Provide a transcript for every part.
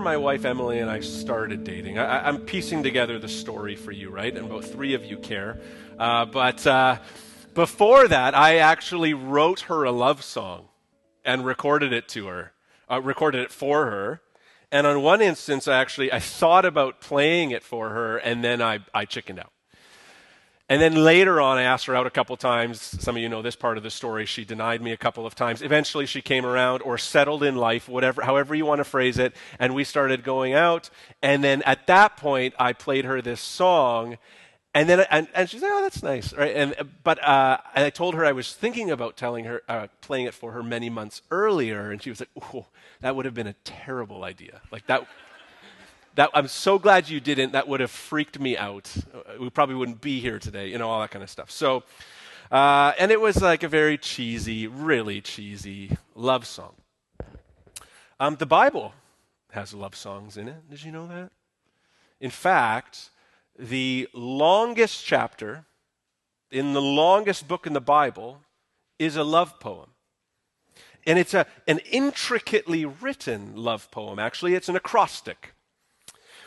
my wife Emily and I started dating, I, am piecing together the story for you, right? And about three of you care. Uh, but uh, before that, I actually wrote her a love song and recorded it to her, uh, recorded it for her. And on one instance, I actually I thought about playing it for her, and then I, I chickened out. And then later on, I asked her out a couple times. Some of you know this part of the story. She denied me a couple of times. Eventually, she came around or settled in life, whatever, however you want to phrase it. And we started going out. And then at that point, I played her this song. And then, and, and she's like, "Oh, that's nice, right?" And but uh, and I told her I was thinking about telling her, uh, playing it for her many months earlier, and she was like, "Oh, that would have been a terrible idea. Like that, that, I'm so glad you didn't. That would have freaked me out. We probably wouldn't be here today, you know, all that kind of stuff. So, uh, and it was like a very cheesy, really cheesy love song. Um, the Bible has love songs in it. Did you know that? In fact, the longest chapter in the longest book in the Bible is a love poem. And it's a, an intricately written love poem. Actually, it's an acrostic.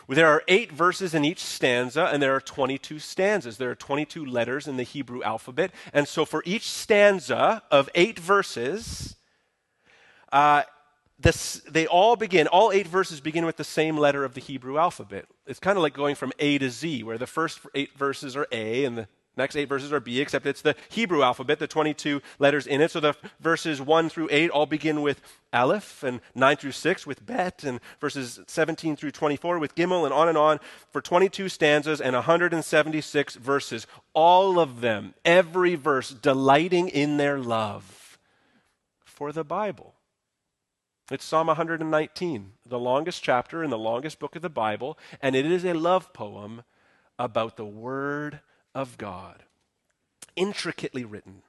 There are eight verses in each stanza, and there are 22 stanzas. There are 22 letters in the Hebrew alphabet. And so for each stanza of eight verses, uh, this, they all begin, all eight verses begin with the same letter of the Hebrew alphabet. It's kind of like going from A to Z, where the first eight verses are A and the Next eight verses are B, except it's the Hebrew alphabet, the 22 letters in it. So the verses 1 through 8 all begin with Aleph, and 9 through 6 with Bet, and verses 17 through 24 with Gimel, and on and on for 22 stanzas and 176 verses. All of them, every verse, delighting in their love for the Bible. It's Psalm 119, the longest chapter in the longest book of the Bible, and it is a love poem about the Word of God, intricately written.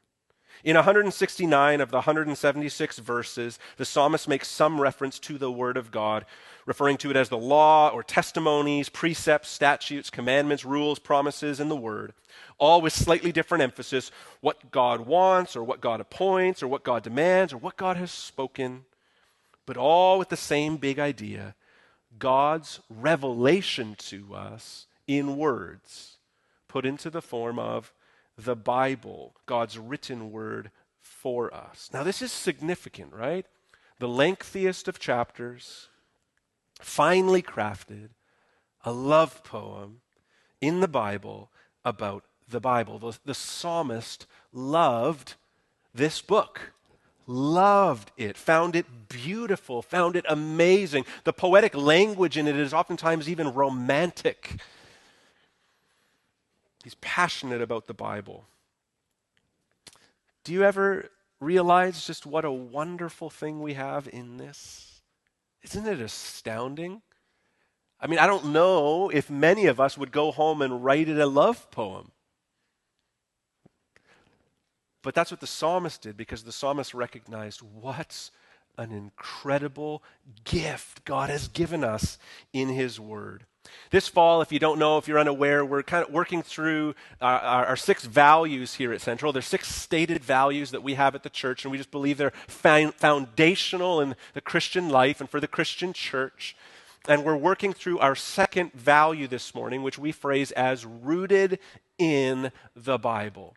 In 169 of the 176 verses, the psalmist makes some reference to the Word of God, referring to it as the law or testimonies, precepts, statutes, commandments, rules, promises, and the Word, all with slightly different emphasis what God wants, or what God appoints, or what God demands, or what God has spoken, but all with the same big idea God's revelation to us in words put into the form of the Bible, God's written word for us. Now, this is significant, right? The lengthiest of chapters, finely crafted, a love poem in the Bible about the Bible. The, the psalmist loved this book loved it, found it beautiful, found it amazing. The poetic language in it is oftentimes even romantic. He's passionate about the Bible. Do you ever realize just what a wonderful thing we have in this? Isn't it astounding? I mean, I don't know if many of us would go home and write it a love poem. But that's what the psalmist did because the psalmist recognized what an incredible gift God has given us in His Word. This fall, if you don't know, if you're unaware, we're kind of working through our, our, our, six values here at Central. There's six stated values that we have at the church, and we just believe they're foundational in the Christian life and for the Christian church. And we're working through our second value this morning, which we phrase as rooted in the Bible.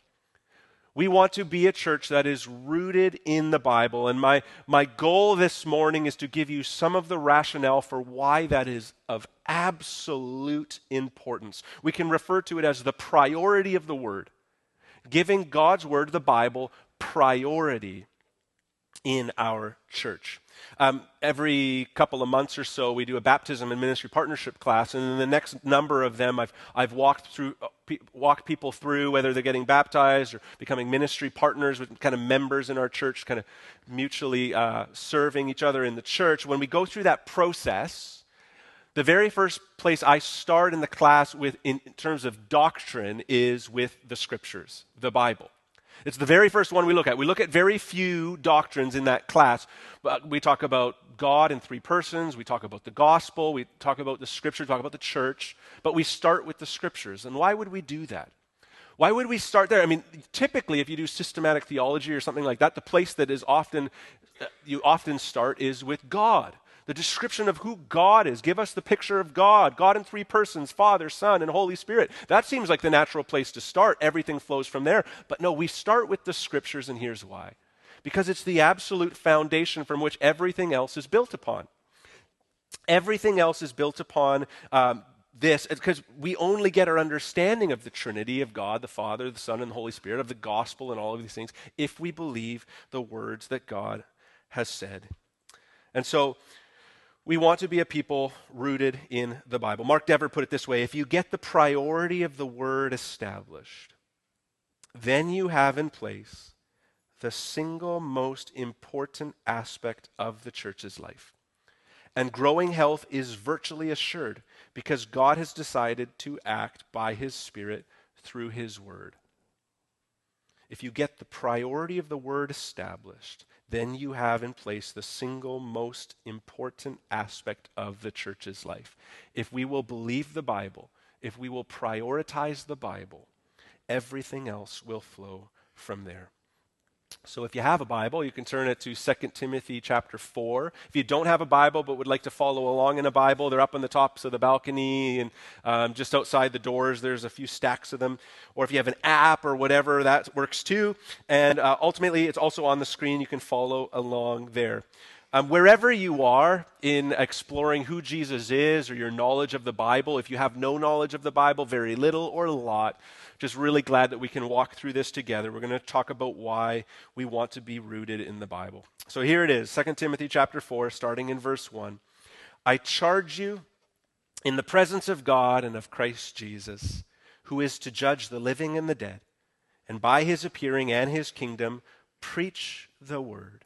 We want to be a church that is rooted in the Bible. And my, my goal this morning is to give you some of the rationale for why that is of absolute importance. We can refer to it as the priority of the Word, giving God's Word, the Bible, priority in our church. Um, every couple of months or so, we do a baptism and ministry partnership class, and in the next number of them, I've, I've walked through, pe- walked people through whether they're getting baptized or becoming ministry partners with kind of members in our church, kind of mutually uh, serving each other in the church. When we go through that process, the very first place I start in the class with, in, in terms of doctrine, is with the scriptures, the Bible. It's the very first one we look at. We look at very few doctrines in that class. But we talk about God in three persons. We talk about the gospel. We talk about the scripture, talk about the church. But we start with the scriptures. And why would we do that? Why would we start there? I mean, typically, if you do systematic theology or something like that, the place that is often, uh, you often start is with God the description of who God is. Give us the picture of God, God in three persons, Father, Son, and Holy Spirit. That seems like the natural place to start. Everything flows from there. But no, we start with the scriptures, and here's why because it's the absolute foundation from which everything else is built upon. Everything else is built upon um, this because we only get our understanding of the Trinity of God, the Father, the Son, and the Holy Spirit, of the gospel and all of these things, if we believe the words that God has said. And so we want to be a people rooted in the Bible. Mark Dever put it this way if you get the priority of the word established, then you have in place the single most important aspect of the church's life. And growing health is virtually assured because God has decided to act by His Spirit through His Word. If you get the priority of the Word established, then you have in place the single most important aspect of the church's life. If we will believe the Bible, if we will prioritize the Bible, everything else will flow from there. So if you have a Bible, you can turn it to 2 Timothy chapter 4. If you don't have a Bible but would like to follow along in a Bible, they're up on the tops of the balcony and um, just outside the doors. There's a few stacks of them. Or if you have an app or whatever, that works too. And uh, ultimately, it's also on the screen. You can follow along there. Um, wherever you are in exploring who Jesus is or your knowledge of the Bible, if you have no knowledge of the Bible, very little or a lot, just really glad that we can walk through this together. We're going to talk about why we want to be rooted in the Bible. So here it is, 2 Timothy chapter 4, starting in verse 1. I charge you in the presence of God and of Christ Jesus, who is to judge the living and the dead, and by his appearing and his kingdom, preach the word.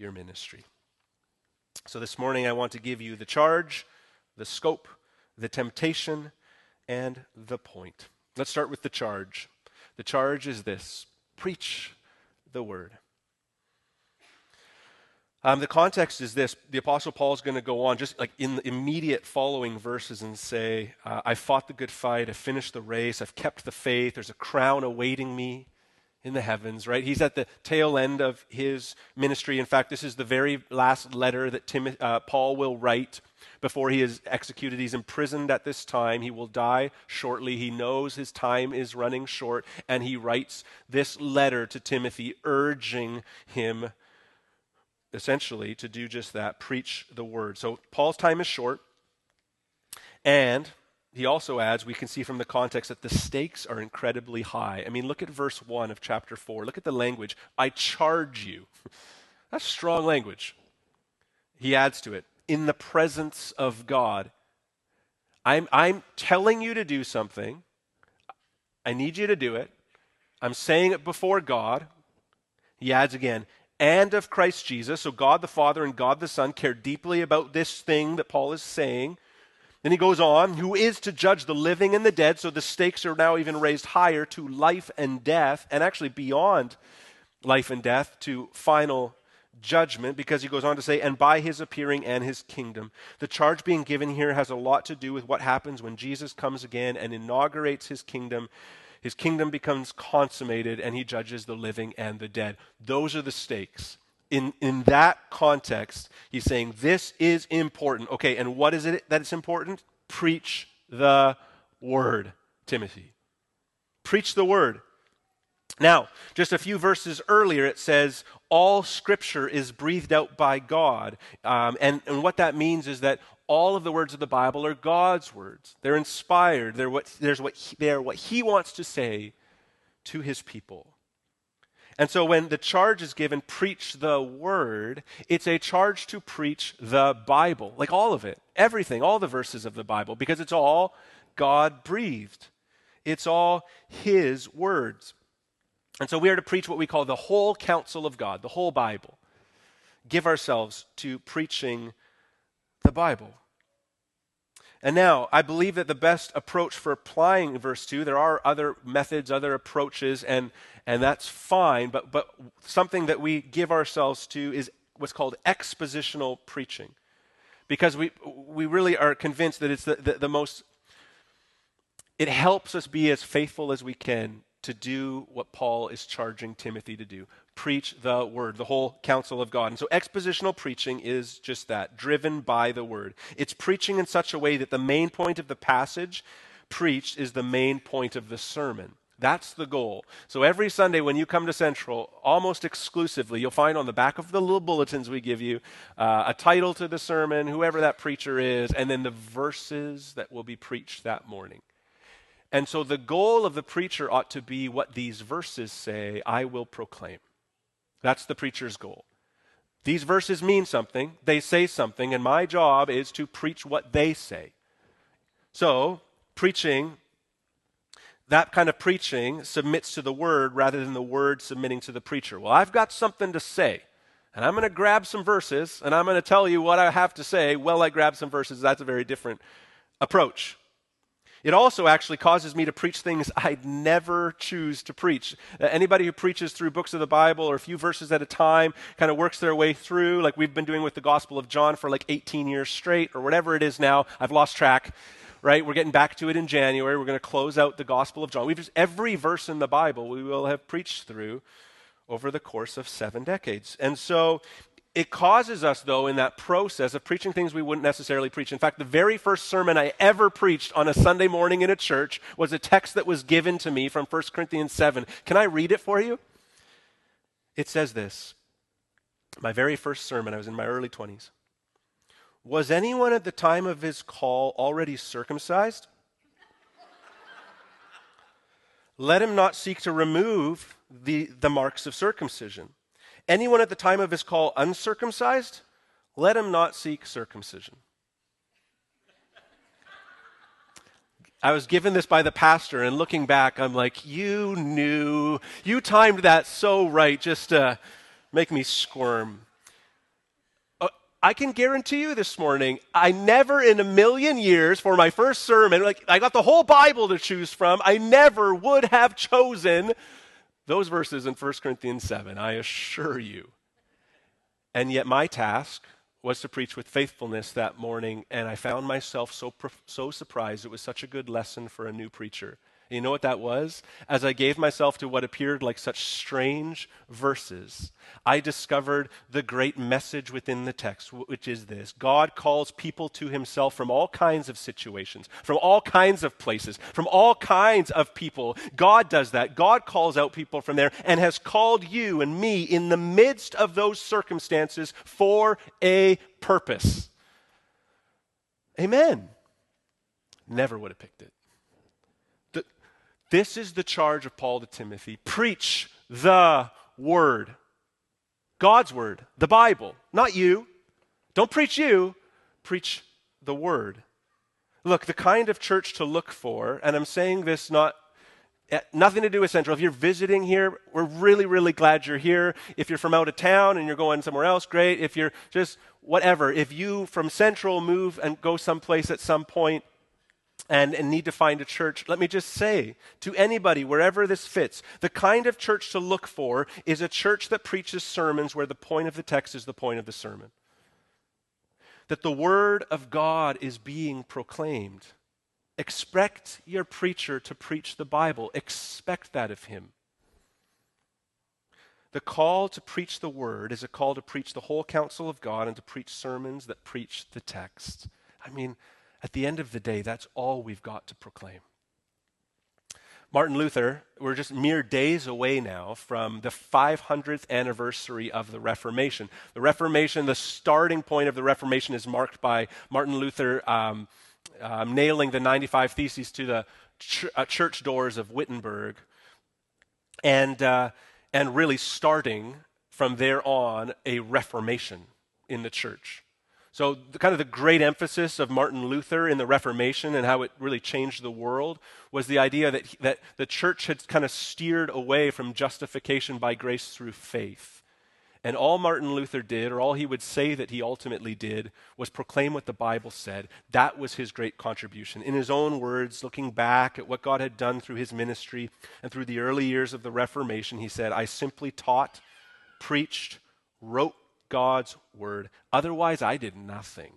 your ministry. So this morning, I want to give you the charge, the scope, the temptation, and the point. Let's start with the charge. The charge is this preach the word. Um, the context is this the Apostle Paul is going to go on just like in the immediate following verses and say, uh, I fought the good fight, I finished the race, I've kept the faith, there's a crown awaiting me in the heavens, right? He's at the tail end of his ministry. In fact, this is the very last letter that Tim, uh, Paul will write before he is executed. He's imprisoned at this time. He will die shortly. He knows his time is running short, and he writes this letter to Timothy, urging him essentially to do just that preach the word. So Paul's time is short, and he also adds, we can see from the context that the stakes are incredibly high. I mean, look at verse 1 of chapter 4. Look at the language. I charge you. That's strong language. He adds to it, in the presence of God. I'm, I'm telling you to do something. I need you to do it. I'm saying it before God. He adds again, and of Christ Jesus. So God the Father and God the Son care deeply about this thing that Paul is saying. Then he goes on, who is to judge the living and the dead. So the stakes are now even raised higher to life and death, and actually beyond life and death to final judgment, because he goes on to say, and by his appearing and his kingdom. The charge being given here has a lot to do with what happens when Jesus comes again and inaugurates his kingdom. His kingdom becomes consummated, and he judges the living and the dead. Those are the stakes in, in that context, he's saying this is important. Okay, and what is it that it's important? Preach the word, Timothy. Preach the word. Now, just a few verses earlier, it says, All scripture is breathed out by God. Um, and, and what that means is that all of the words of the Bible are God's words. They're inspired, they're what, there's what he, they're what He wants to say to His people. And so when the charge is given, preach the word, it's a charge to preach the Bible, like all of it, everything, all the verses of the Bible, because it's all God breathed. It's all His words. And so we are to preach what we call the whole counsel of God, the whole Bible. Give ourselves to preaching the Bible. And now, I believe that the best approach for applying verse 2, there are other methods, other approaches, and, and that's fine, but, but something that we give ourselves to is what's called expositional preaching. Because we, we really are convinced that it's the, the, the most, it helps us be as faithful as we can to do what Paul is charging Timothy to do preach the word, the whole counsel of God. And so expositional preaching is just that, driven by the word. It's preaching in such a way that the main point of the passage preached is the main point of the sermon. That's the goal. So every Sunday when you come to Central, almost exclusively, you'll find on the back of the little bulletins we give you uh, a title to the sermon, whoever that preacher is, and then the verses that will be preached that morning. And so the goal of the preacher ought to be what these verses say I will proclaim. That's the preacher's goal. These verses mean something, they say something, and my job is to preach what they say. So, preaching, that kind of preaching submits to the word rather than the word submitting to the preacher. Well, I've got something to say, and I'm going to grab some verses, and I'm going to tell you what I have to say. Well, I grab some verses. That's a very different approach. It also actually causes me to preach things I'd never choose to preach. Uh, anybody who preaches through books of the Bible or a few verses at a time kind of works their way through, like we've been doing with the Gospel of John for like 18 years straight or whatever it is now. I've lost track, right? We're getting back to it in January. We're going to close out the Gospel of John. We've just, every verse in the Bible we will have preached through over the course of seven decades. And so it causes us, though, in that process of preaching things we wouldn't necessarily preach. In fact, the very first sermon I ever preached on a Sunday morning in a church was a text that was given to me from 1 Corinthians 7. Can I read it for you? It says this My very first sermon, I was in my early 20s. Was anyone at the time of his call already circumcised? Let him not seek to remove the, the marks of circumcision anyone at the time of his call uncircumcised, let him not seek circumcision. I was given this by the pastor, and looking back, I'm like, you knew, you timed that so right just to make me squirm. Uh, I can guarantee you this morning, I never in a million years for my first sermon, like I got the whole Bible to choose from, I never would have chosen those verses in 1 Corinthians 7, I assure you. And yet, my task was to preach with faithfulness that morning, and I found myself so, so surprised. It was such a good lesson for a new preacher. You know what that was? As I gave myself to what appeared like such strange verses, I discovered the great message within the text, which is this God calls people to himself from all kinds of situations, from all kinds of places, from all kinds of people. God does that. God calls out people from there and has called you and me in the midst of those circumstances for a purpose. Amen. Never would have picked it. This is the charge of Paul to Timothy preach the word. God's word, the Bible, not you. Don't preach you, preach the word. Look, the kind of church to look for, and I'm saying this not eh, nothing to do with Central. If you're visiting here, we're really, really glad you're here. If you're from out of town and you're going somewhere else, great. If you're just whatever, if you from Central move and go someplace at some point, and, and, need to find a church, let me just say to anybody, wherever this fits, the kind of church to look for is a church that preaches sermons where the point of the text is the point of the sermon. That the Word of God is being proclaimed. Expect your preacher to preach the Bible, expect that of him. The call to preach the Word is a call to preach the whole counsel of God and to preach sermons that preach the text. I mean, at the end of the day, that's all we've got to proclaim. Martin Luther, we're just mere days away now from the 500th anniversary of the Reformation. The Reformation, the starting point of the Reformation, is marked by Martin Luther um, um, nailing the 95 Theses to the ch- uh, church doors of Wittenberg and, uh, and really starting from there on a Reformation in the church. So, the, kind of the great emphasis of Martin Luther in the Reformation and how it really changed the world was the idea that, that the church had kind of steered away from justification by grace through faith And all Martin Luther did, or all he would say that he ultimately did, was proclaim what the Bible said. That was his great contribution. In his own words, looking back at what God had done through his ministry and through the early years of the Reformation, he said, I simply taught, preached, wrote God's word. Otherwise, I did nothing.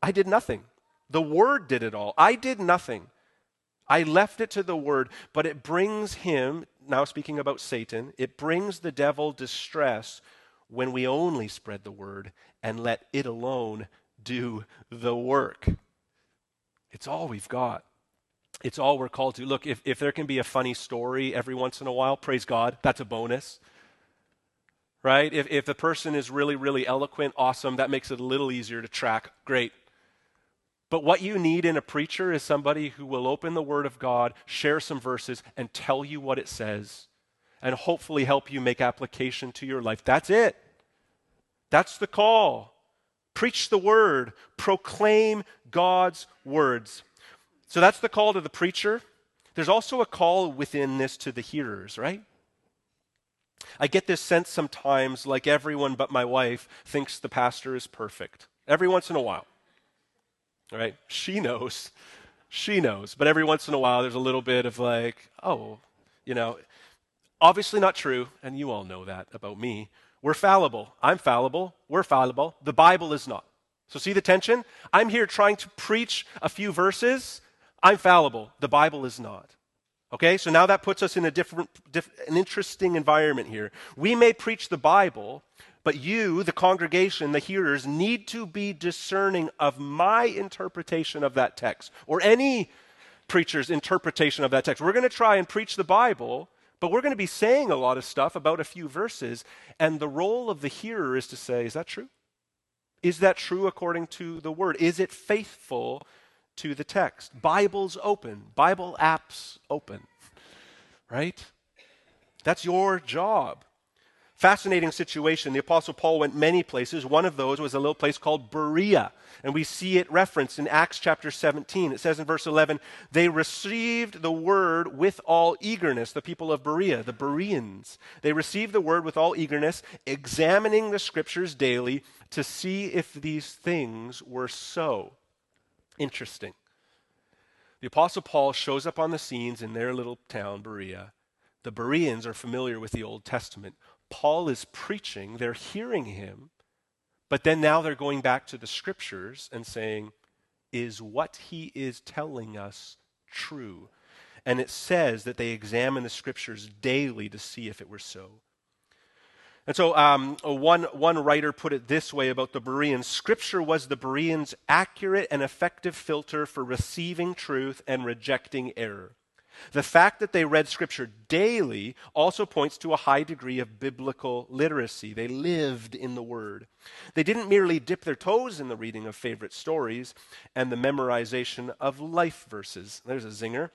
I did nothing. The word did it all. I did nothing. I left it to the word, but it brings him, now speaking about Satan, it brings the devil distress when we only spread the word and let it alone do the work. It's all we've got. It's all we're called to. Look, if, if there can be a funny story every once in a while, praise God, that's a bonus. Right? If, if the person is really, really eloquent, awesome, that makes it a little easier to track. Great. But what you need in a preacher is somebody who will open the Word of God, share some verses, and tell you what it says, and hopefully help you make application to your life. That's it. That's the call. Preach the Word, proclaim God's words. So that's the call to the preacher. There's also a call within this to the hearers, right? I get this sense sometimes, like everyone but my wife thinks the pastor is perfect. Every once in a while right? She knows. She knows. But every once in a while, there's a little bit of like, oh, you know, obviously not true. And you all know that about me. We're fallible. I'm fallible. We're fallible. The Bible is not. So, see the tension? I'm here trying to preach a few verses. I'm fallible. The Bible is not. Okay, so now that puts us in a different, diff, an interesting environment here. We may preach the Bible, but you, the congregation, the hearers, need to be discerning of my interpretation of that text or any preacher's interpretation of that text. We're going to try and preach the Bible, but we're going to be saying a lot of stuff about a few verses. And the role of the hearer is to say, is that true? Is that true according to the word? Is it faithful to the text? Bibles open, Bible apps open, right? That's your job. Fascinating situation. The Apostle Paul went many places. One of those was a little place called Berea. And we see it referenced in Acts chapter 17. It says in verse 11, they received the word with all eagerness, the people of Berea, the Bereans. They received the word with all eagerness, examining the scriptures daily to see if these things were so. Interesting. The Apostle Paul shows up on the scenes in their little town, Berea. The Bereans are familiar with the Old Testament. Paul is preaching, they're hearing him, but then now they're going back to the scriptures and saying, Is what he is telling us true? And it says that they examine the scriptures daily to see if it were so. And so um, one, one writer put it this way about the Bereans Scripture was the Bereans' accurate and effective filter for receiving truth and rejecting error. The fact that they read Scripture daily also points to a high degree of biblical literacy. They lived in the Word. They didn't merely dip their toes in the reading of favorite stories and the memorization of life verses. There's a zinger.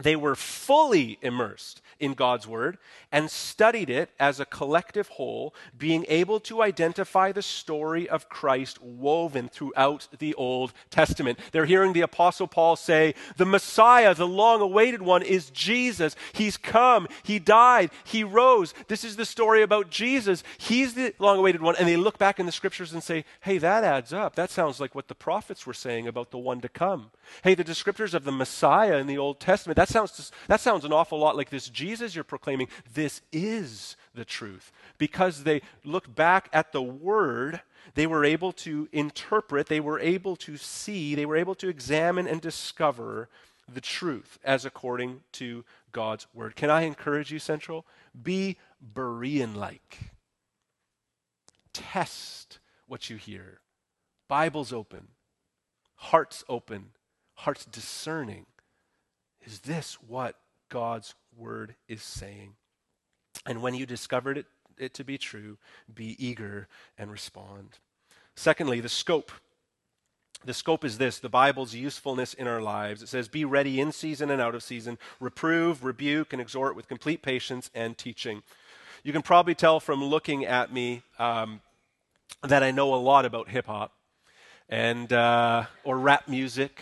They were fully immersed in God's Word and studied it as a collective whole, being able to identify the story of Christ woven throughout the Old Testament. They're hearing the Apostle Paul say, The Messiah, the long awaited one, is Jesus. He's come, He died, He rose. This is the story about Jesus. He's the long awaited one. And they look back in the scriptures and say, Hey, that adds up. That sounds like what the prophets were saying about the one to come. Hey, the descriptors of the Messiah in the Old Testament, that sounds, that sounds an awful lot like this Jesus you're proclaiming. This is the truth. Because they looked back at the Word, they were able to interpret, they were able to see, they were able to examine and discover the truth as according to God's Word. Can I encourage you, Central? Be Berean like. Test what you hear. Bibles open, hearts open, hearts discerning. Is this what God's word is saying? And when you discovered it, it to be true, be eager and respond. Secondly, the scope. The scope is this the Bible's usefulness in our lives. It says, Be ready in season and out of season, reprove, rebuke, and exhort with complete patience and teaching. You can probably tell from looking at me um, that I know a lot about hip hop and uh, or rap music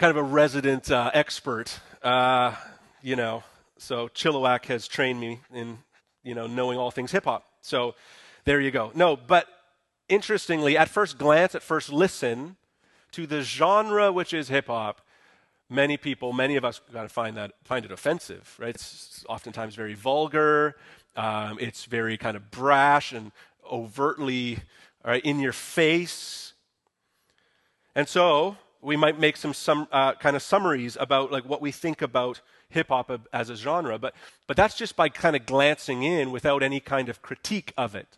kind of a resident uh, expert, uh, you know. So Chilliwack has trained me in, you know, knowing all things hip hop. So there you go. No, but interestingly, at first glance, at first listen to the genre which is hip hop, many people, many of us, kind of find that find it offensive, right? It's oftentimes very vulgar. Um, it's very kind of brash and overtly right, in your face. And so we might make some, some uh, kind of summaries about like what we think about hip hop as a genre, but, but that's just by kind of glancing in without any kind of critique of it.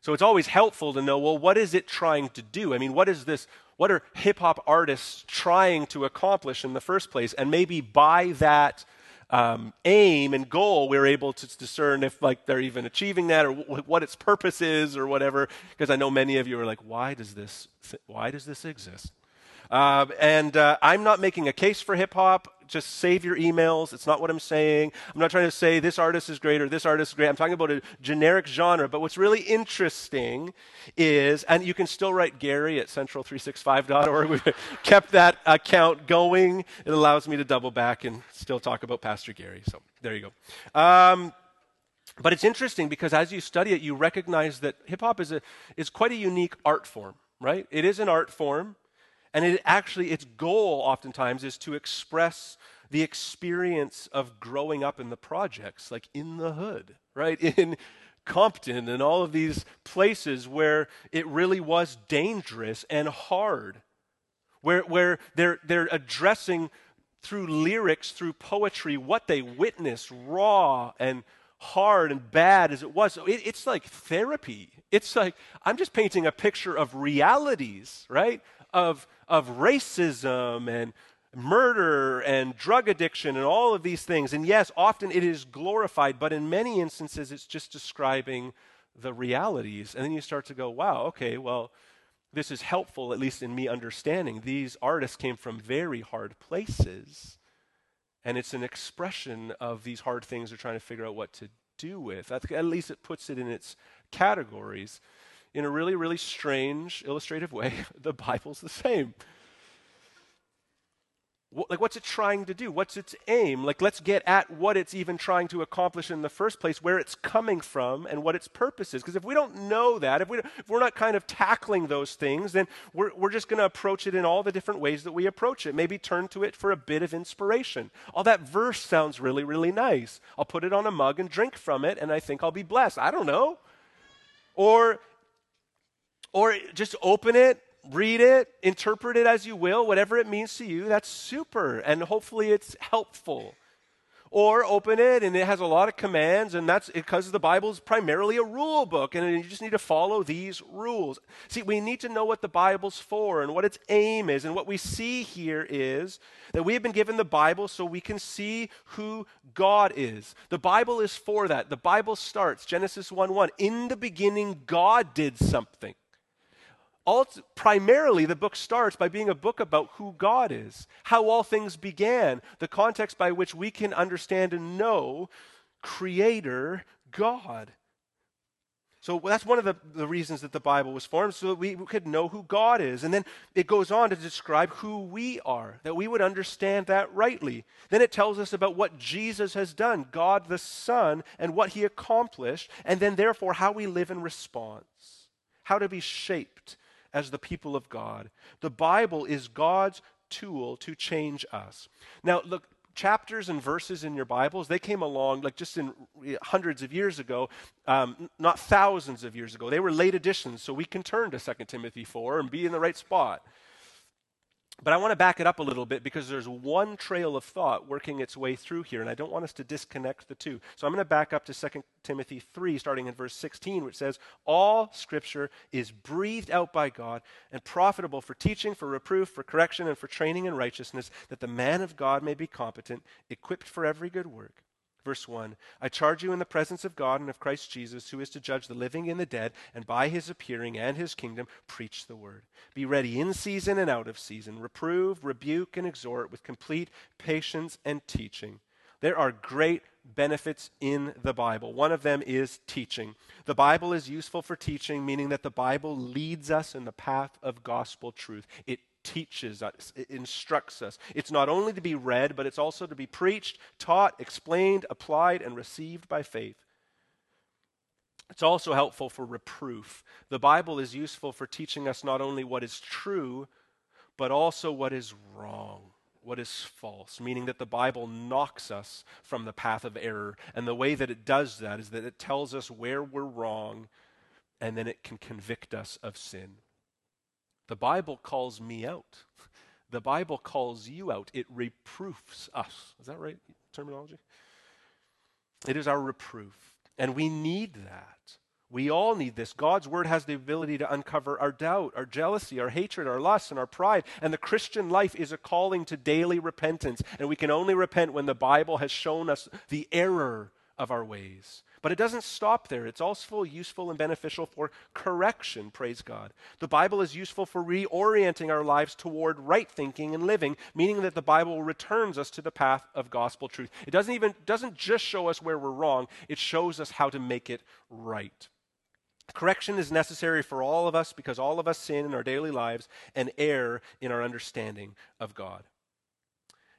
So it's always helpful to know, well, what is it trying to do? I mean, what is this? What are hip hop artists trying to accomplish in the first place? And maybe by that um, aim and goal, we're able to discern if like they're even achieving that or w- what its purpose is or whatever. Because I know many of you are like, why does this? Th- why does this exist? Uh, and uh, I'm not making a case for hip hop. Just save your emails. It's not what I'm saying. I'm not trying to say this artist is great or this artist is great. I'm talking about a generic genre. But what's really interesting is, and you can still write Gary at central365.org. We've kept that account going. It allows me to double back and still talk about Pastor Gary. So there you go. Um, but it's interesting because as you study it, you recognize that hip hop is, a, is quite a unique art form, right? It is an art form. And it actually, its goal oftentimes is to express the experience of growing up in the projects, like in the hood, right? In Compton and all of these places where it really was dangerous and hard, where, where they're, they're addressing through lyrics, through poetry, what they witnessed, raw and hard and bad as it was. So it, it's like therapy. It's like, I'm just painting a picture of realities, right? Of of racism and murder and drug addiction and all of these things. And yes, often it is glorified, but in many instances it's just describing the realities. And then you start to go, wow, okay, well, this is helpful, at least in me understanding. These artists came from very hard places. And it's an expression of these hard things they're trying to figure out what to do with. At least it puts it in its categories in a really, really strange, illustrative way, the Bible's the same. Like, what's it trying to do? What's its aim? Like, let's get at what it's even trying to accomplish in the first place, where it's coming from, and what its purpose is. Because if we don't know that, if, we, if we're not kind of tackling those things, then we're, we're just going to approach it in all the different ways that we approach it. Maybe turn to it for a bit of inspiration. Oh, that verse sounds really, really nice. I'll put it on a mug and drink from it, and I think I'll be blessed. I don't know. Or or just open it, read it, interpret it as you will, whatever it means to you. That's super. And hopefully it's helpful. Or open it and it has a lot of commands, and that's because the Bible is primarily a rule book, and you just need to follow these rules. See, we need to know what the Bible's for and what its aim is. And what we see here is that we have been given the Bible so we can see who God is. The Bible is for that. The Bible starts, Genesis 1 1. In the beginning, God did something. All, primarily, the book starts by being a book about who God is, how all things began, the context by which we can understand and know Creator God. So that's one of the, the reasons that the Bible was formed, so that we could know who God is. And then it goes on to describe who we are, that we would understand that rightly. Then it tells us about what Jesus has done, God the Son, and what he accomplished, and then therefore how we live in response, how to be shaped as the people of God. The Bible is God's tool to change us. Now, look, chapters and verses in your Bibles, they came along like just in hundreds of years ago, um, not thousands of years ago. They were late additions, so we can turn to 2 Timothy 4 and be in the right spot. But I want to back it up a little bit because there's one trail of thought working its way through here, and I don't want us to disconnect the two. So I'm going to back up to 2 Timothy 3, starting in verse 16, which says, All scripture is breathed out by God and profitable for teaching, for reproof, for correction, and for training in righteousness, that the man of God may be competent, equipped for every good work. Verse 1 I charge you in the presence of God and of Christ Jesus, who is to judge the living and the dead, and by his appearing and his kingdom, preach the word. Be ready in season and out of season. Reprove, rebuke, and exhort with complete patience and teaching. There are great benefits in the Bible. One of them is teaching. The Bible is useful for teaching, meaning that the Bible leads us in the path of gospel truth. It teaches us, it instructs us. It's not only to be read, but it's also to be preached, taught, explained, applied, and received by faith. It's also helpful for reproof. The Bible is useful for teaching us not only what is true, but also what is wrong, what is false, meaning that the Bible knocks us from the path of error. And the way that it does that is that it tells us where we're wrong, and then it can convict us of sin. The Bible calls me out. The Bible calls you out. It reproofs us. Is that right terminology? It is our reproof. And we need that. We all need this. God's word has the ability to uncover our doubt, our jealousy, our hatred, our lust, and our pride. And the Christian life is a calling to daily repentance. And we can only repent when the Bible has shown us the error of our ways. But it doesn't stop there. It's also useful and beneficial for correction, praise God. The Bible is useful for reorienting our lives toward right thinking and living, meaning that the Bible returns us to the path of gospel truth. It doesn't even doesn't just show us where we're wrong, it shows us how to make it right. Correction is necessary for all of us because all of us sin in our daily lives and err in our understanding of God.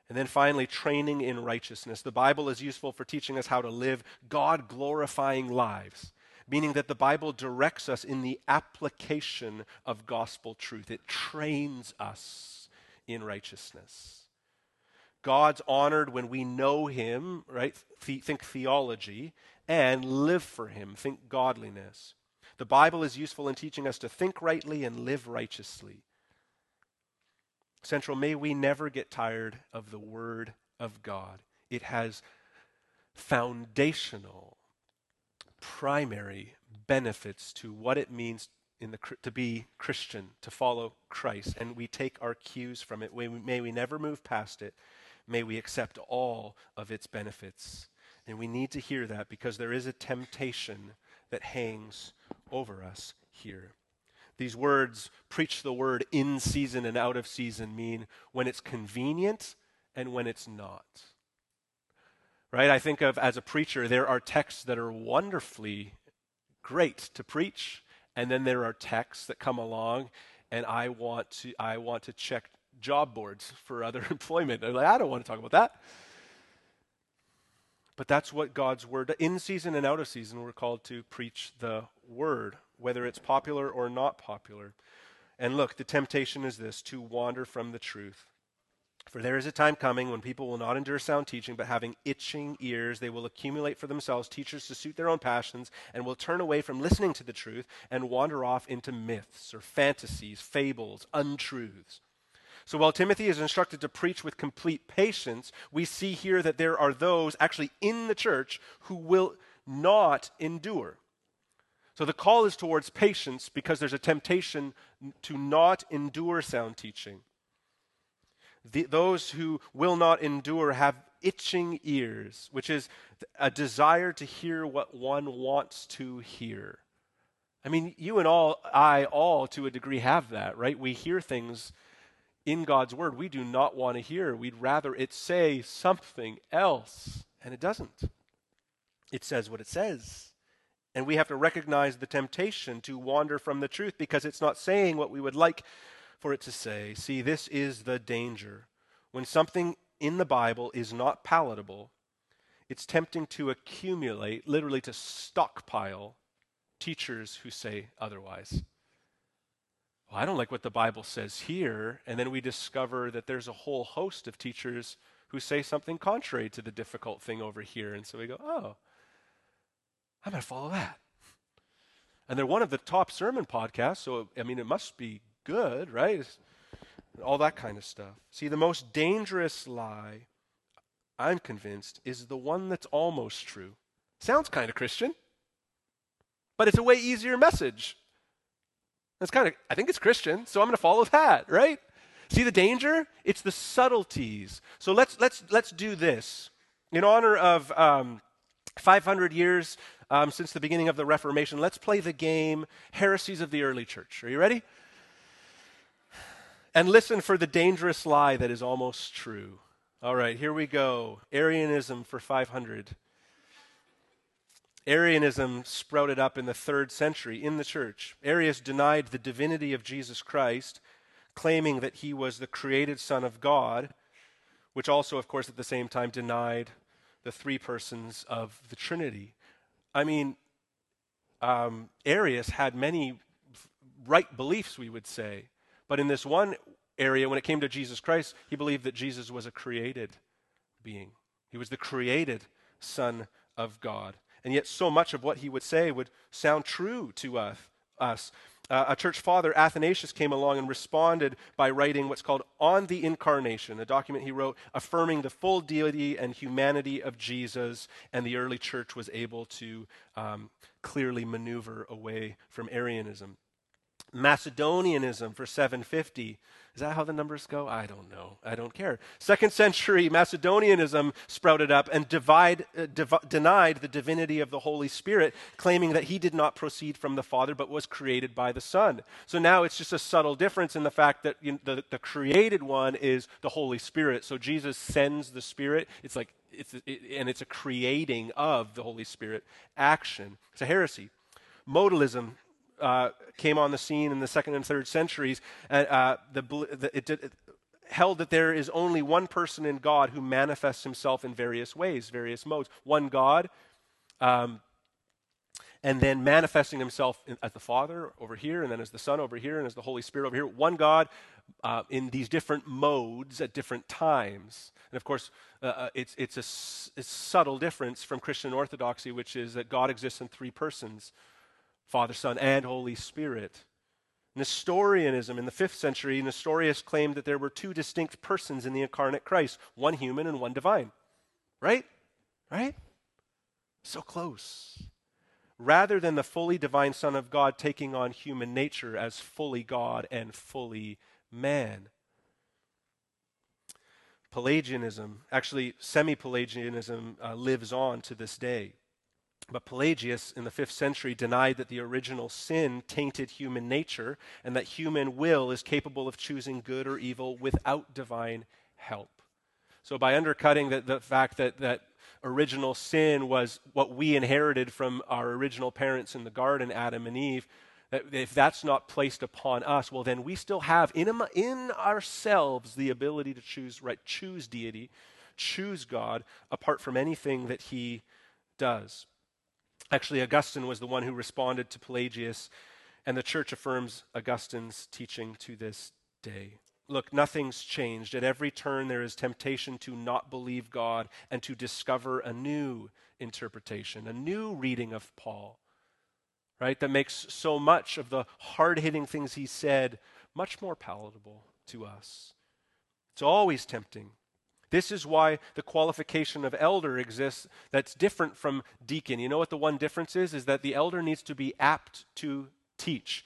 And then finally, training in righteousness. The Bible is useful for teaching us how to live God glorifying lives, meaning that the Bible directs us in the application of gospel truth. It trains us in righteousness. God's honored when we know Him, right? think theology, and live for Him, think godliness. The Bible is useful in teaching us to think rightly and live righteously. Central, may we never get tired of the Word of God. It has foundational, primary benefits to what it means the, to be Christian, to follow Christ, and we take our cues from it. May we, may we never move past it. May we accept all of its benefits. And we need to hear that because there is a temptation that hangs over us here. These words, preach the word in season and out of season, mean when it's convenient and when it's not. Right? I think of as a preacher, there are texts that are wonderfully great to preach, and then there are texts that come along, and I want to I want to check job boards for other employment. I'm like, I don't want to talk about that. But that's what God's word, in season and out of season, we're called to preach the word whether it's popular or not popular. And look, the temptation is this to wander from the truth. For there is a time coming when people will not endure sound teaching, but having itching ears, they will accumulate for themselves teachers to suit their own passions, and will turn away from listening to the truth and wander off into myths or fantasies, fables, untruths. So while Timothy is instructed to preach with complete patience, we see here that there are those actually in the church who will not endure. So the call is towards patience because there's a temptation to not endure sound teaching. The, those who will not endure have itching ears, which is a desire to hear what one wants to hear. I mean, you and all, I all to a degree have that, right? We hear things in God's word we do not want to hear. We'd rather it say something else, and it doesn't. It says what it says. And we have to recognize the temptation to wander from the truth because it's not saying what we would like for it to say. See, this is the danger. When something in the Bible is not palatable, it's tempting to accumulate, literally to stockpile, teachers who say otherwise. Well, I don't like what the Bible says here. And then we discover that there's a whole host of teachers who say something contrary to the difficult thing over here. And so we go, oh, I'm going to follow that. And they're one of the top sermon podcasts, so I mean, it must be good, right? All that kind of stuff. See, the most dangerous lie, I'm convinced, is the one that's almost true. Sounds kind of Christian, but it's a way easier message. It's kind of, I think it's Christian, so I'm going to follow that, right? See the danger? It's the subtleties. So let's let's let's do this in honor of um, 500 years um, since the beginning of the Reformation. Let's play the game Heresies of the Early Church. Are you ready? And listen for the dangerous lie that is almost true. All right, here we go. Arianism for 500. Arianism sprouted up in the third century in the church. Arius denied the divinity of Jesus Christ, claiming that he was the created Son of God, which also, of course, at the same time denied the three persons of the Trinity. I mean, um, Arius had many right beliefs, we would say. But in this one area, when it came to Jesus Christ, he believed that Jesus was a created being. He was the created Son of God. And yet, so much of what he would say would sound true to us. us. Uh, a church father, Athanasius, came along and responded by writing what's called On the Incarnation, a document he wrote affirming the full deity and humanity of Jesus, and the early church was able to um, clearly maneuver away from Arianism. Macedonianism for 750. Is that how the numbers go? I don't know. I don't care. Second century Macedonianism sprouted up and divide, uh, div- denied the divinity of the Holy Spirit, claiming that he did not proceed from the Father but was created by the Son. So now it's just a subtle difference in the fact that you know, the, the created one is the Holy Spirit. So Jesus sends the Spirit. It's like, it's, it, and it's a creating of the Holy Spirit action. It's a heresy. Modalism uh, came on the scene in the second and third centuries, uh, the, the, it, it, held that there is only one person in God who manifests himself in various ways, various modes. One God, um, and then manifesting himself in, as the Father over here, and then as the Son over here, and as the Holy Spirit over here. One God uh, in these different modes at different times. And of course, uh, uh it's, it's a subtle difference from Christian orthodoxy, which is that God exists in three persons Father, Son, and Holy Spirit. Nestorianism in the fifth century, Nestorius claimed that there were two distinct persons in the incarnate Christ, one human and one divine. Right? Right? So close. Rather than the fully divine Son of God taking on human nature as fully God and fully man. Pelagianism, actually, semi Pelagianism, uh, lives on to this day. But Pelagius in the fifth century denied that the original sin tainted human nature and that human will is capable of choosing good or evil without divine help. So, by undercutting the, the fact that, that original sin was what we inherited from our original parents in the garden, Adam and Eve, that if that's not placed upon us, well, then we still have in, in ourselves the ability to choose right, choose deity, choose God apart from anything that He does. Actually, Augustine was the one who responded to Pelagius, and the church affirms Augustine's teaching to this day. Look, nothing's changed. At every turn, there is temptation to not believe God and to discover a new interpretation, a new reading of Paul, right? That makes so much of the hard hitting things he said much more palatable to us. It's always tempting this is why the qualification of elder exists that's different from deacon. You know what the one difference is? Is that the elder needs to be apt to teach.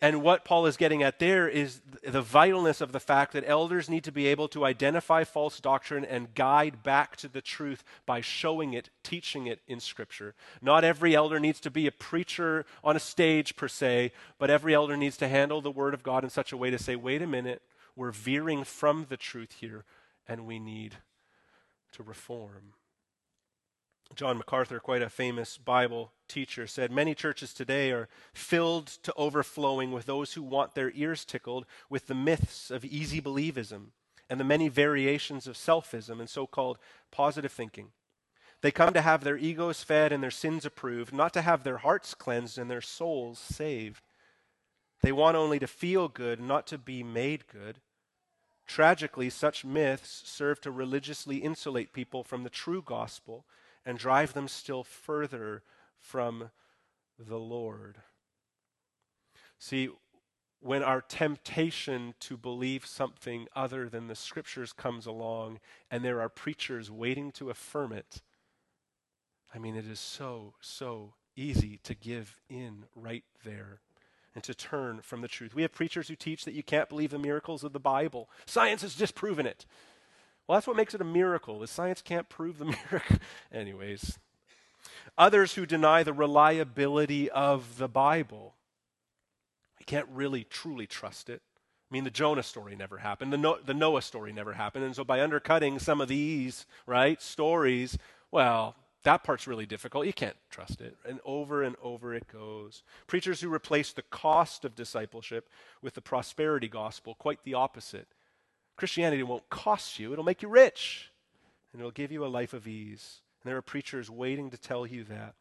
And what Paul is getting at there is the vitalness of the fact that elders need to be able to identify false doctrine and guide back to the truth by showing it, teaching it in Scripture. Not every elder needs to be a preacher on a stage per se, but every elder needs to handle the Word of God in such a way to say, wait a minute, we're veering from the truth here and we need to reform. John MacArthur, quite a famous Bible teacher, said Many churches today are filled to overflowing with those who want their ears tickled with the myths of easy believism and the many variations of selfism and so called positive thinking. They come to have their egos fed and their sins approved, not to have their hearts cleansed and their souls saved. They want only to feel good, not to be made good. Tragically, such myths serve to religiously insulate people from the true gospel and drive them still further from the Lord. See, when our temptation to believe something other than the scriptures comes along and there are preachers waiting to affirm it, I mean, it is so, so easy to give in right there and to turn from the truth. We have preachers who teach that you can't believe the miracles of the Bible. Science has disproven it. Well, that's what makes it a miracle. The science can't prove the miracle. Anyways, others who deny the reliability of the Bible. We can't really truly trust it. I mean, the Jonah story never happened. The, no- the Noah story never happened. And so by undercutting some of these, right, stories, well, that part's really difficult. You can't trust it. And over and over it goes. Preachers who replace the cost of discipleship with the prosperity gospel, quite the opposite. Christianity won't cost you, it'll make you rich, and it'll give you a life of ease. And there are preachers waiting to tell you that.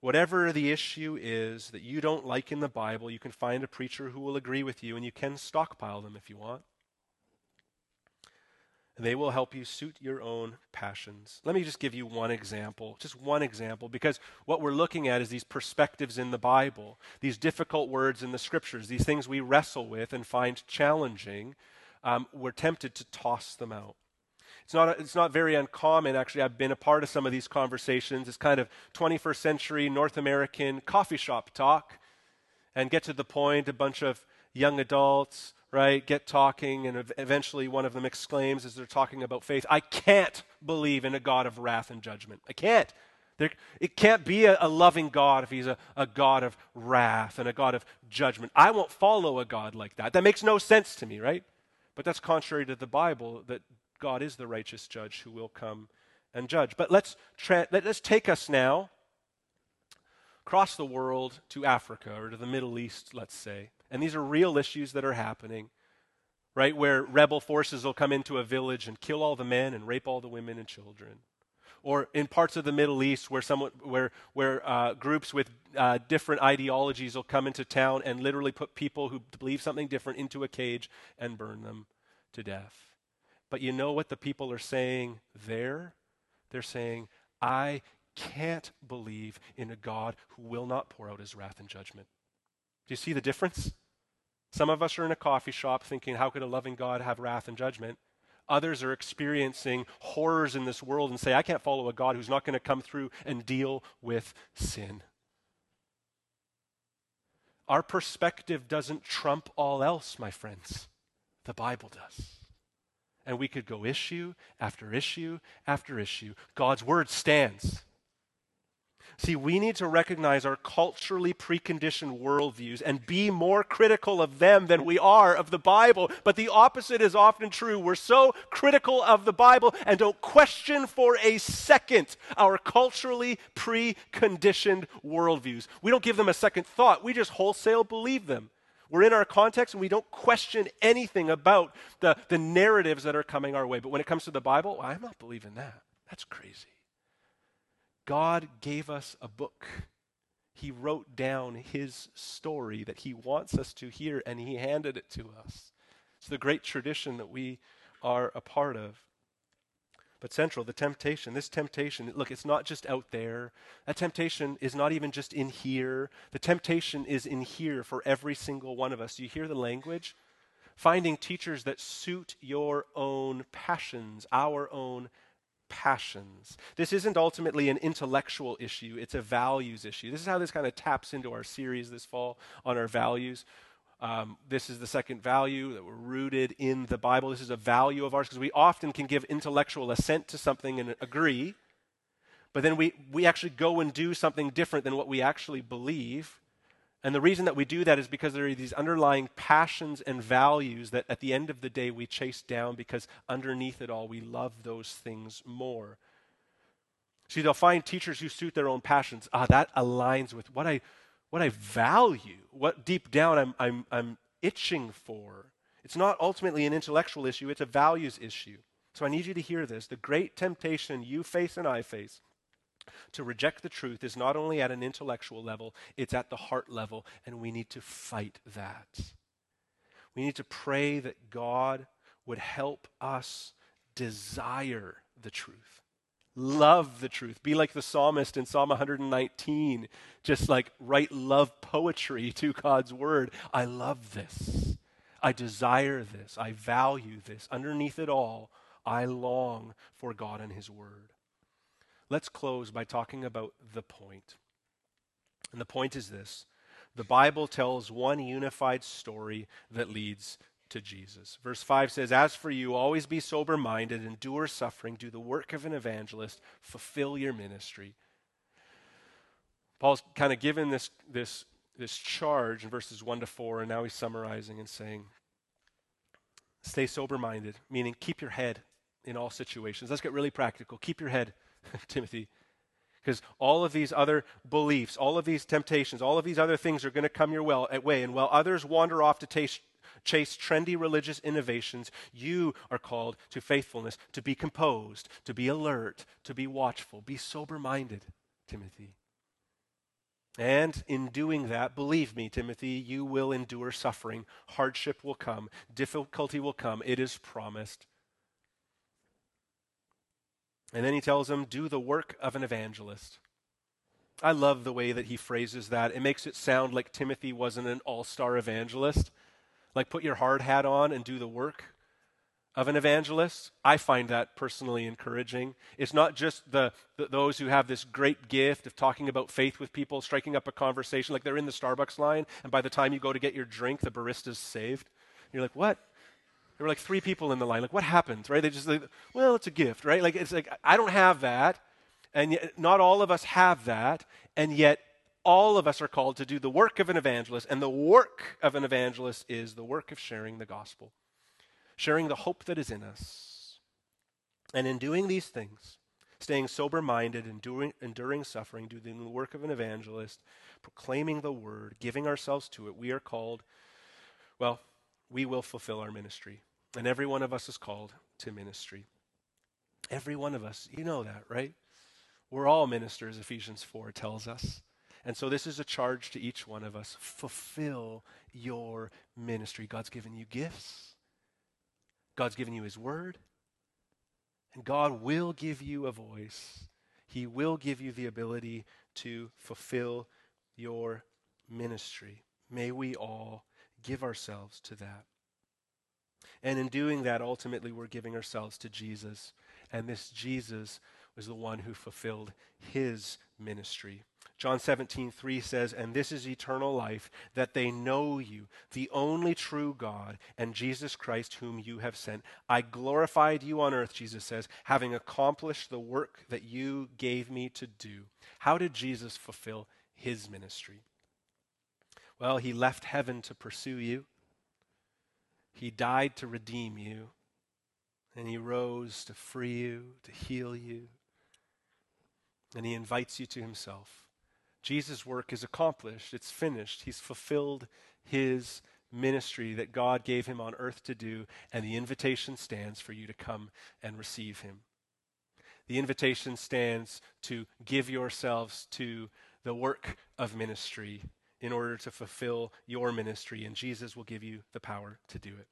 Whatever the issue is that you don't like in the Bible, you can find a preacher who will agree with you, and you can stockpile them if you want. They will help you suit your own passions. Let me just give you one example, just one example, because what we're looking at is these perspectives in the Bible, these difficult words in the scriptures, these things we wrestle with and find challenging. Um, we're tempted to toss them out. It's not, it's not very uncommon, actually. I've been a part of some of these conversations. It's kind of 21st century North American coffee shop talk and get to the point, a bunch of young adults right, get talking, and eventually one of them exclaims as they're talking about faith, I can't believe in a God of wrath and judgment. I can't. There, it can't be a, a, loving God if he's a, a God of wrath and a God of judgment. I won't follow a God like that. That makes no sense to me, right? But that's contrary to the Bible that God is the righteous judge who will come and judge. But let's, tra- let, us take us now across the world to Africa or to the Middle East, let's say. And these are real issues that are happening, right? Where rebel forces will come into a village and kill all the men and rape all the women and children. Or in parts of the Middle East where, someone, where, where uh, groups with uh, different ideologies will come into town and literally put people who believe something different into a cage and burn them to death. But you know what the people are saying there? They're saying, I can't believe in a God who will not pour out his wrath and judgment. Do you see the difference? Some of us are in a coffee shop thinking, how could a loving God have wrath and judgment? Others are experiencing horrors in this world and say, I can't follow a God who's not going to come through and deal with sin. Our perspective doesn't trump all else, my friends. The Bible does. And we could go issue after issue after issue. God's word stands. See, we need to recognize our culturally preconditioned worldviews and be more critical of them than we are of the Bible. But the opposite is often true. We're so critical of the Bible and don't question for a second our culturally preconditioned worldviews. We don't give them a second thought, we just wholesale believe them. We're in our context and we don't question anything about the, the narratives that are coming our way. But when it comes to the Bible, I'm not believing that. That's crazy. God gave us a book. He wrote down his story that he wants us to hear, and he handed it to us. It's the great tradition that we are a part of. But central, the temptation, this temptation, look, it's not just out there. That temptation is not even just in here. The temptation is in here for every single one of us. Do you hear the language? Finding teachers that suit your own passions, our own passions. This isn't ultimately an intellectual issue, it's a values issue. This is how this kind of taps into our series this fall on our values. Um, this is the second value that we're rooted in the Bible. This is a value of ours because we often can give intellectual assent to something and agree, but then we, we actually go and do something different than what we actually believe. And the reason that we do that is because there are these underlying passions and values that at the end of the day we chase down because underneath it all we love those things more. See, they'll find teachers who suit their own passions. Ah, that aligns with what I, what I value, what deep down I'm, I'm, I'm itching for. It's not ultimately an intellectual issue, it's a values issue. So I need you to hear this. The great temptation you face and I face to reject the truth is not only at an intellectual level, it's at the heart level, and we need to fight that. We need to pray that God would help us desire the truth, love the truth, be like the psalmist in Psalm 119, just like write love poetry to God's word. I love this. I desire this. I value this. Underneath it all, I long for God and His Word. Let's close by talking about the point. And the point is this the Bible tells one unified story that leads to Jesus. Verse 5 says, As for you, always be sober minded, endure suffering, do the work of an evangelist, fulfill your ministry. Paul's kind of given this, this, this charge in verses 1 to 4, and now he's summarizing and saying, Stay sober minded, meaning keep your head in all situations. Let's get really practical. Keep your head. Timothy. Because all of these other beliefs, all of these temptations, all of these other things are going to come your eh, way. And while others wander off to taste, chase trendy religious innovations, you are called to faithfulness, to be composed, to be alert, to be watchful. Be sober minded, Timothy. And in doing that, believe me, Timothy, you will endure suffering. Hardship will come, difficulty will come. It is promised. And then he tells him, Do the work of an evangelist. I love the way that he phrases that. It makes it sound like Timothy wasn't an all star evangelist. Like, put your hard hat on and do the work of an evangelist. I find that personally encouraging. It's not just the, the, those who have this great gift of talking about faith with people, striking up a conversation, like they're in the Starbucks line, and by the time you go to get your drink, the barista's saved. You're like, what? There were like three people in the line. Like, what happened? Right? They just like, well, it's a gift, right? Like, it's like I don't have that, and yet not all of us have that, and yet all of us are called to do the work of an evangelist, and the work of an evangelist is the work of sharing the gospel sharing the hope that is in us. And in doing these things, staying sober minded, enduring, enduring suffering, doing the work of an evangelist, proclaiming the word, giving ourselves to it, we are called, well, we will fulfill our ministry. And every one of us is called to ministry. Every one of us, you know that, right? We're all ministers, Ephesians 4 tells us. And so this is a charge to each one of us. Fulfill your ministry. God's given you gifts. God's given you His Word, and God will give you a voice. He will give you the ability to fulfill your ministry. May we all give ourselves to that. And in doing that, ultimately, we're giving ourselves to Jesus. And this Jesus was the one who fulfilled his ministry. John 17, 3 says, And this is eternal life, that they know you, the only true God, and Jesus Christ, whom you have sent. I glorified you on earth, Jesus says, having accomplished the work that you gave me to do. How did Jesus fulfill his ministry? Well, he left heaven to pursue you, he died to redeem you, and he rose to free you, to heal you, and he invites you to himself. Jesus' work is accomplished, it's finished. He's fulfilled his ministry that God gave him on earth to do, and the invitation stands for you to come and receive him. The invitation stands to give yourselves to the work of ministry in order to fulfill your ministry, and Jesus will give you the power to do it.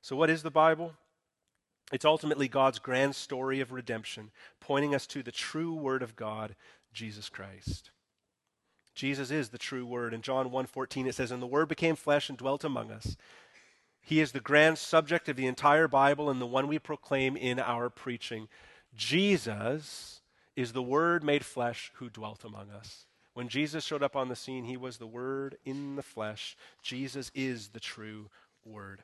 So, what is the Bible? It's ultimately God's grand story of redemption, pointing us to the true Word of God, Jesus Christ. Jesus is the true Word. In John 1.14 it says, And the Word became flesh and dwelt among us. He is the grand subject of the entire Bible and the one we proclaim in our preaching. Jesus is the Word made flesh who dwelt among us. When Jesus showed up on the scene, he was the Word in the flesh. Jesus is the true Word.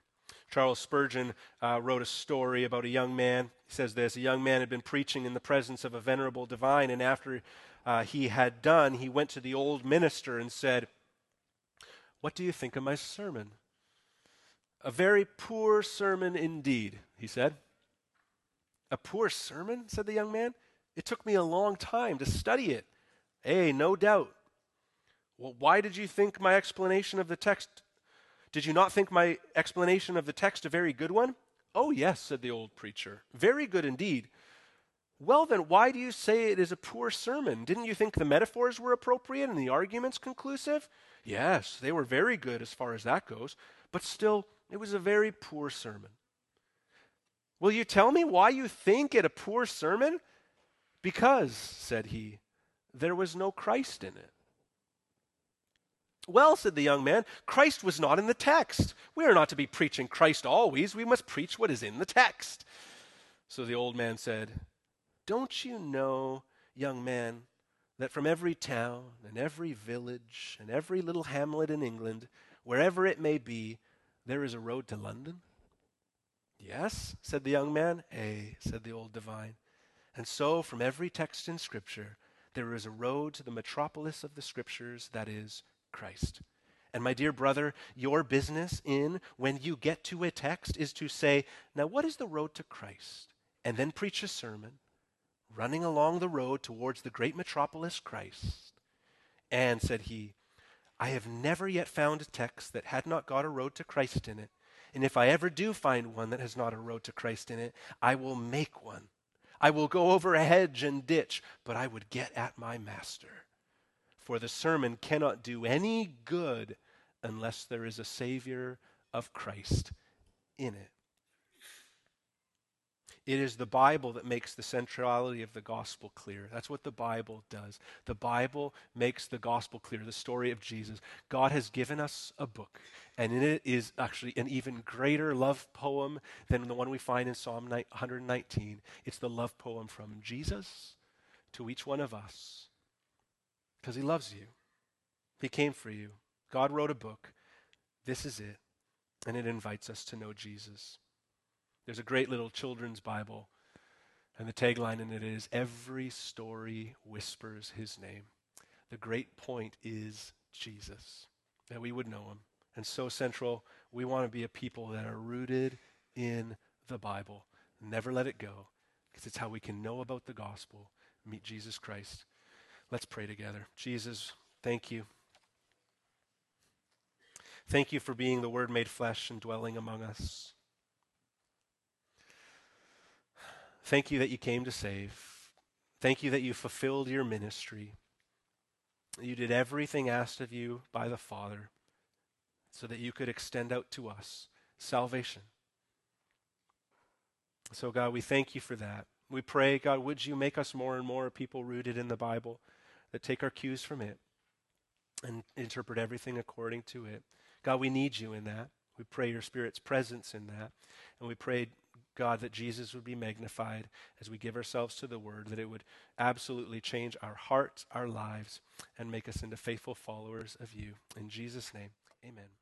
Charles Spurgeon uh, wrote a story about a young man. He says this A young man had been preaching in the presence of a venerable divine, and after uh, he had done, he went to the old minister and said, What do you think of my sermon? A very poor sermon indeed, he said. A poor sermon? said the young man. It took me a long time to study it. Hey, no doubt. Well, why did you think my explanation of the text did you not think my explanation of the text a very good one? Oh, yes, said the old preacher. Very good indeed. Well, then, why do you say it is a poor sermon? Didn't you think the metaphors were appropriate and the arguments conclusive? Yes, they were very good as far as that goes, but still, it was a very poor sermon. Will you tell me why you think it a poor sermon? Because, said he, there was no Christ in it. Well, said the young man, Christ was not in the text. We are not to be preaching Christ always. We must preach what is in the text. So the old man said, Don't you know, young man, that from every town and every village and every little hamlet in England, wherever it may be, there is a road to London? Yes, said the young man. Ay, said the old divine. And so, from every text in Scripture, there is a road to the metropolis of the Scriptures, that is, Christ. And my dear brother, your business in when you get to a text is to say, now what is the road to Christ? And then preach a sermon running along the road towards the great metropolis Christ. And, said he, I have never yet found a text that had not got a road to Christ in it. And if I ever do find one that has not a road to Christ in it, I will make one. I will go over a hedge and ditch, but I would get at my master. For the sermon cannot do any good unless there is a Savior of Christ in it. It is the Bible that makes the centrality of the gospel clear. That's what the Bible does. The Bible makes the gospel clear, the story of Jesus. God has given us a book, and in it is actually an even greater love poem than the one we find in Psalm 119. It's the love poem from Jesus to each one of us because he loves you. He came for you. God wrote a book. This is it, and it invites us to know Jesus. There's a great little children's Bible, and the tagline in it is Every story whispers his name. The great point is Jesus, that we would know him. And so central, we want to be a people that are rooted in the Bible. Never let it go, because it's how we can know about the gospel, meet Jesus Christ. Let's pray together. Jesus, thank you. Thank you for being the Word made flesh and dwelling among us. Thank you that you came to save. Thank you that you fulfilled your ministry. You did everything asked of you by the Father so that you could extend out to us salvation. So, God, we thank you for that. We pray, God, would you make us more and more people rooted in the Bible that take our cues from it and interpret everything according to it. God, we need you in that. We pray your Spirit's presence in that. And we pray, God, that Jesus would be magnified as we give ourselves to the Word, that it would absolutely change our hearts, our lives, and make us into faithful followers of you. In Jesus' name, amen.